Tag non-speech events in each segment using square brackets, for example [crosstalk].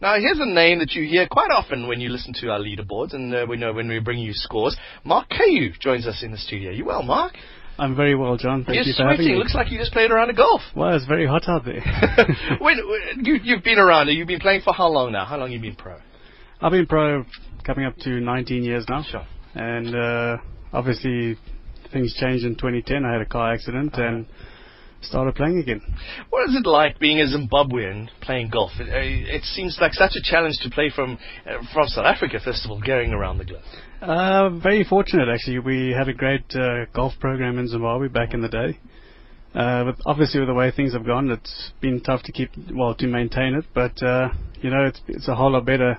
Now, here's a name that you hear quite often when you listen to our leaderboards, and uh, we know when we bring you scores. Marc Cayeux joins us in the studio. You well, Marc? I'm very well, John. Thank You're you for having sweating. me. Looks like you just played around a golf. Well, it's very hot out there. [laughs] when, when you, you've been around. You've been playing for how long now? How long you been pro? I've been pro coming up to 19 years now. Sure. And uh, obviously, things changed in 2010. I had a car accident Uh-huh. and started playing again. What is it like being a Zimbabwean playing golf? It, uh, it seems like such a challenge to play from uh, from South Africa, first of all, going around the globe. Uh, very fortunate, actually. We had a great uh, golf program in Zimbabwe back in the day. Uh, but obviously, with the way things have gone, it's been tough to keep, well, to maintain it. But uh, you know, it's it's a whole lot better.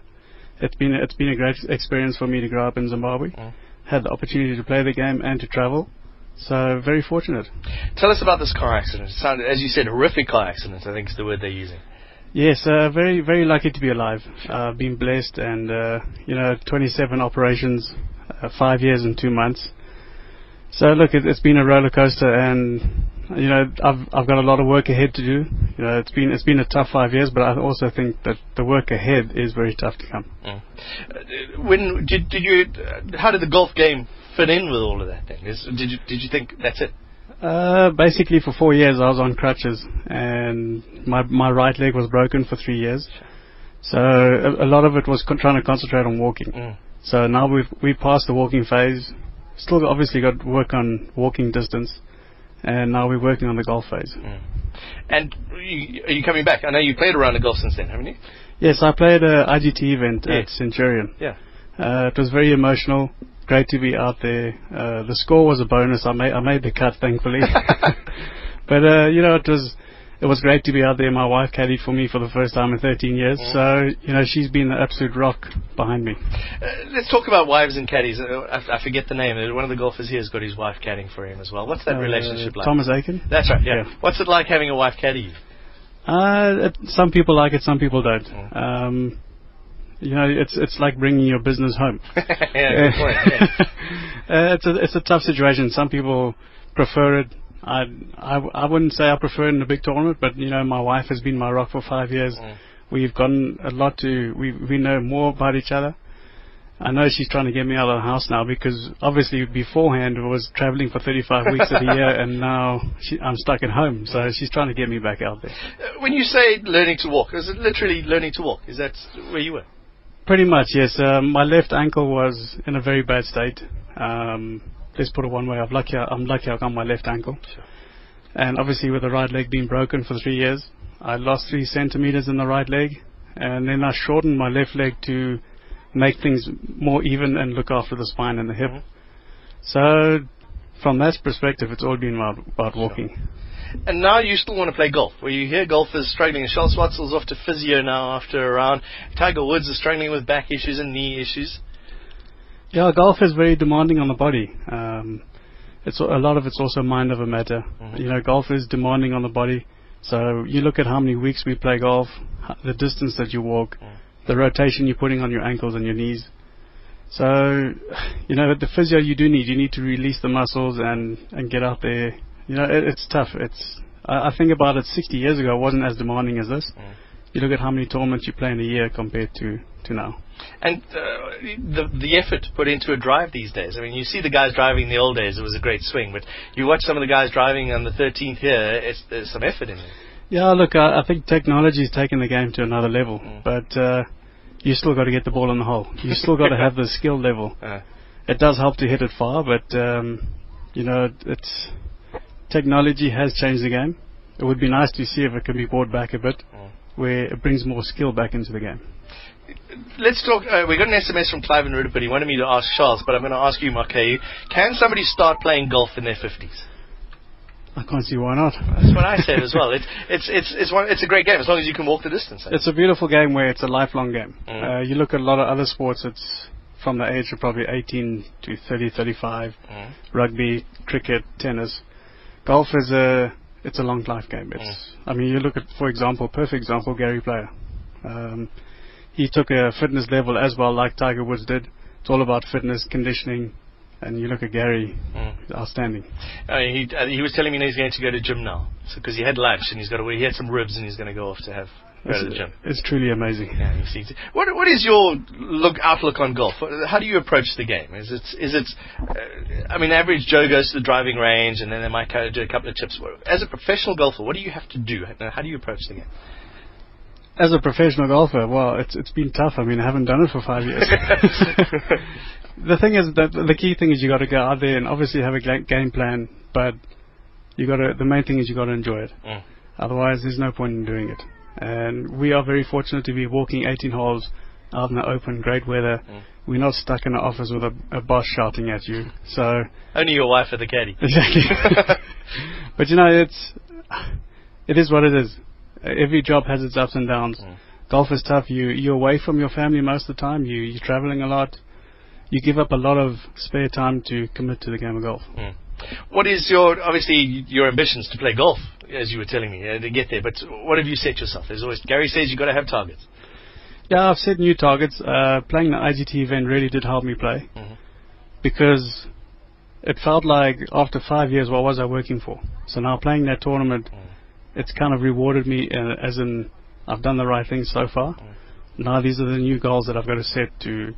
It's been it's been a great experience for me to grow up in Zimbabwe. Mm. Had the opportunity to play the game and to travel. So very fortunate. Tell us about this car accident. It sounded, as you said, horrific car accident. I think is the word they're using. Yes, uh, very very lucky to be alive. Uh, been blessed, and uh, you know, 27 operations, uh, five years and two months. So look, it, it's been a roller coaster, and you know, I've I've got a lot of work ahead to do. You know, it's been it's been a tough five years, but I also think that the work ahead is very tough to come. Mm. Uh, when did did you? Uh, how did the golf game fit in with all of that? Then is, did you did you think that's it? Uh, basically, for four years I was on crutches, and my my right leg was broken for three years. So a, a lot of it was con- trying to concentrate on walking. Mm. So now we've we passed the walking phase. Still, obviously, got work on walking distance, and now we're working on the golf phase. And you, are you coming back? I know you played around the golf since then, haven't you? Yes, I played a IGT event Yeah. at Centurion. Yeah. Uh, it was very emotional. Great to be out there. Uh, the score was a bonus. I made I made the cut, thankfully. [laughs] [laughs] but uh, you know, it was it was great to be out there. My wife caddied for me for the first time in 13 years. Mm. So you know, she's been the absolute rock behind me. Uh, let's talk about wives and caddies. Uh, I, I forget the name. One of the golfers here has got his wife caddying for him as well. What's that Uh, relationship like? Thomas Aiken. That's right. Yeah. Yeah. What's it like having a wife caddy? Uh, it, some people like it, some people don't. Mm. Um, you know, it's it's like bringing your business home. [laughs] yeah, good point. Yeah. [laughs] uh, it's a it's a tough situation. Some people prefer it. I, I I wouldn't say I prefer it in a big tournament, but you know, my wife has been my rock for five years. Mm. We've gotten a lot to we we know more about each other. I know she's trying to get me out of the house now because obviously beforehand I was traveling for 35 weeks of the year [laughs] and now she, I'm stuck at home. So she's trying to get me back out there. Uh, When you say learning to walk, is it literally learning to walk? Is that where you were? Pretty much, yes. Um, my left ankle was in a very bad state. Um, let's put it one way. I'm lucky. I'm lucky I got my left ankle. Sure. And obviously, with the right leg being broken for three years, I lost three centimeters in the right leg, and then I shortened my left leg to make things more even and look after the spine and the hip. Mhm. So, from that perspective, it's all been about, about Sure. And now you still want to play golf, where you hear golfers struggling. Charl Schwartzel's off to physio now after a round. Tiger Woods is struggling with back issues and knee issues. Yeah, golf is very demanding on the body. Um, it's a lot of it's also mind over matter. Mhm. You know, golf is demanding on the body. So you look at how many weeks we play golf, the distance that you walk, Mm. the rotation you're putting on your ankles and your knees. So, [sighs] you know, the physio you do need. You need to release the muscles and and get out there. You know, it, it's tough. It's I, I think about it. 60 years ago, it wasn't as demanding as this. Mm. You look at how many tournaments you play in a year compared to to now. And uh, the the effort put into a drive these days. I mean, you see the guys driving in the old days; it was a great swing. But you watch some of the guys driving on the 13th here; it's, there's some effort in it. Yeah, look, I, I think technology's taken the game to another level, Mm. but uh, you still got to get the ball in the hole. You still got to have the [laughs] skill level. Uh, It does help to hit it far, but um, you know, it's technology has changed the game. It would be nice to see if it can be brought back a bit, Mm. where it brings more skill back into the game. let's talk. Uh, we got an SMS from Clive in Roodepoort. He wanted me to ask Charles, but I'm going to ask you, Marc Cayeux. Can somebody start playing golf in their 50s? I can't see why not. That's what I said as well. It's it's it's it's one, it's a great game as long as you can walk the distance. eh? It's a beautiful game where it's a lifelong game. Mm. Uh, you look at a lot of other sports, it's from the age of probably 18 to 30, 35. Mm. rugby, cricket, tennis. Golf is a it's a long life game. It's I mean you look at for example, perfect example, Gary Player. Um, he took a fitness level as well like Tiger Woods did. It's all about fitness, conditioning, and you look at Gary, Mm. outstanding. Uh, he uh, he was telling me he's going to go to gym now because he had lunch and he's got to he had some ribs and he's going to go off to have go it's, to the gym. It's truly amazing. Yeah. What what is your look outlook on golf? How do you approach the game? Is it is it? Uh, I mean, average Joe goes to the driving range and then they might kind of do a couple of chips. As a professional golfer, what do you have to do? How do you approach the game? As a professional golfer, well, it's it's been tough. I mean, I haven't done it for five years. [laughs] the thing is that the key thing is you got to go out there and obviously have a game plan, but you got to. The main thing is you got to enjoy it. Mm. Otherwise, there's no point in doing it. And we are very fortunate to be walking 18 holes out in the open, great weather. Mm. We're not stuck in the office with a, a boss shouting at you. [laughs] So only your wife at the caddy. Exactly. [laughs] but you know, it's it is what it is. Every job has its ups and downs. Mm. Golf is tough. You you're away from your family most of the time. You you're traveling a lot. You give up a lot of spare time to commit to the game of golf. Mm. What is your obviously your ambitions to play golf, as you were telling me, uh, to get there? But what have you set yourself? There's always Gary says you've got to have targets. Yeah, I've set new targets. Uh, playing the IGT event really did help me play mm-hmm. because it felt like after five years, what was I working for? So now playing that tournament, mm. it's kind of rewarded me uh, as in I've done the right thing so far. Mm. Now these are the new goals that I've got to set to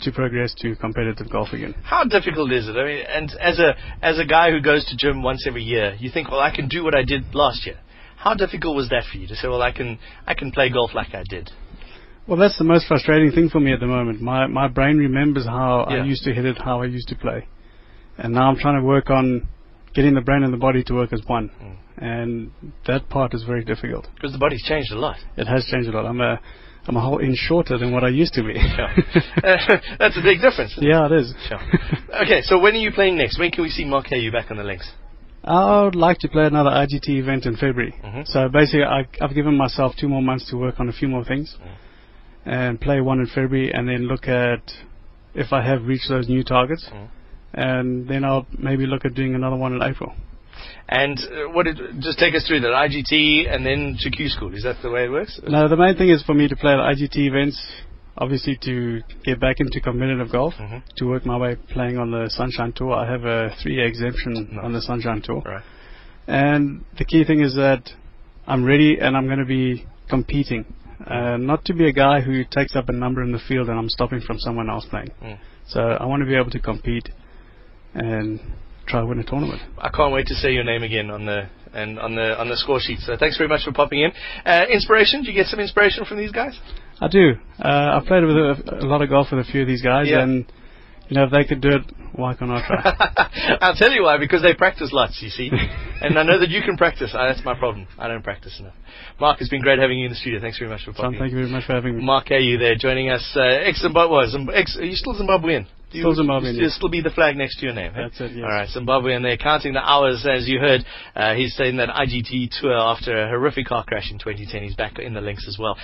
to progress to competitive golf again. How difficult is it? I mean, and as a as a guy who goes to gym once every year, you think, well, I can do what I did last year. How difficult was that for you to say, well, I can I can play golf like I did? Well, that's the most frustrating thing for me at the moment. My my brain remembers how yeah. I used to hit it, how I used to play, and now I'm trying to work on getting the brain and the body to work as one. Mm. And that part is very difficult. Because the body's changed a lot. It has changed a lot. I'm a I'm a whole inch shorter than what I used to be. [laughs] Yeah, That's a big difference. Yeah, it is. Sure. Okay, so when are you playing next? When can we see Marc Cayeux back on the links? I would like to play another IGT event in February. Mm-hmm. So basically, I, have given myself two more months to work on a few more things, mm. and play one in February, and then look at if I have reached those new targets, mm. and then I'll maybe look at doing another one in April. And uh, what did, just take us through that IGT and then to Q School. Is that the way it works? No, the main thing is for me to play the IGT events, obviously to get back into competitive golf, mm-hmm. to work my way playing on the Sunshine Tour. I have a three-year exemption nice. on the Sunshine Tour. Right. And the key thing is that I'm ready and I'm going to be competing. Uh, not to be a guy who takes up a number in the field and I'm stopping from someone else playing. Mm. So I want to be able to compete and try to win a tournament. I can't wait to say your name again on the and on the on the score sheet. So thanks very much for popping in. Uh, inspiration? Do you get some inspiration from these guys? I do. Uh, I've played with a, a, lot of golf with a few of these guys, yeah. and you know if they could do it, why can't I try? [laughs] I'll tell you why. Because they practice lots. You see, [laughs] and I know that you can practice. Uh, that's my problem. I don't practice enough. Marc, it's been great having you in the studio. Thanks very much for popping. Tom, thank you very much for having me. Marc, are you there joining us? Uh, ex Zimbabwe. Ex, are you still Zimbabwean? Do still Zimbabwean. Still, still be the flag next to your name. Eh? That's it. Yes. All right, Zimbabwe, and they're counting the hours. As you heard, uh, he's saying that IGT tour after a horrific car crash in 2010. He's back in the links as well.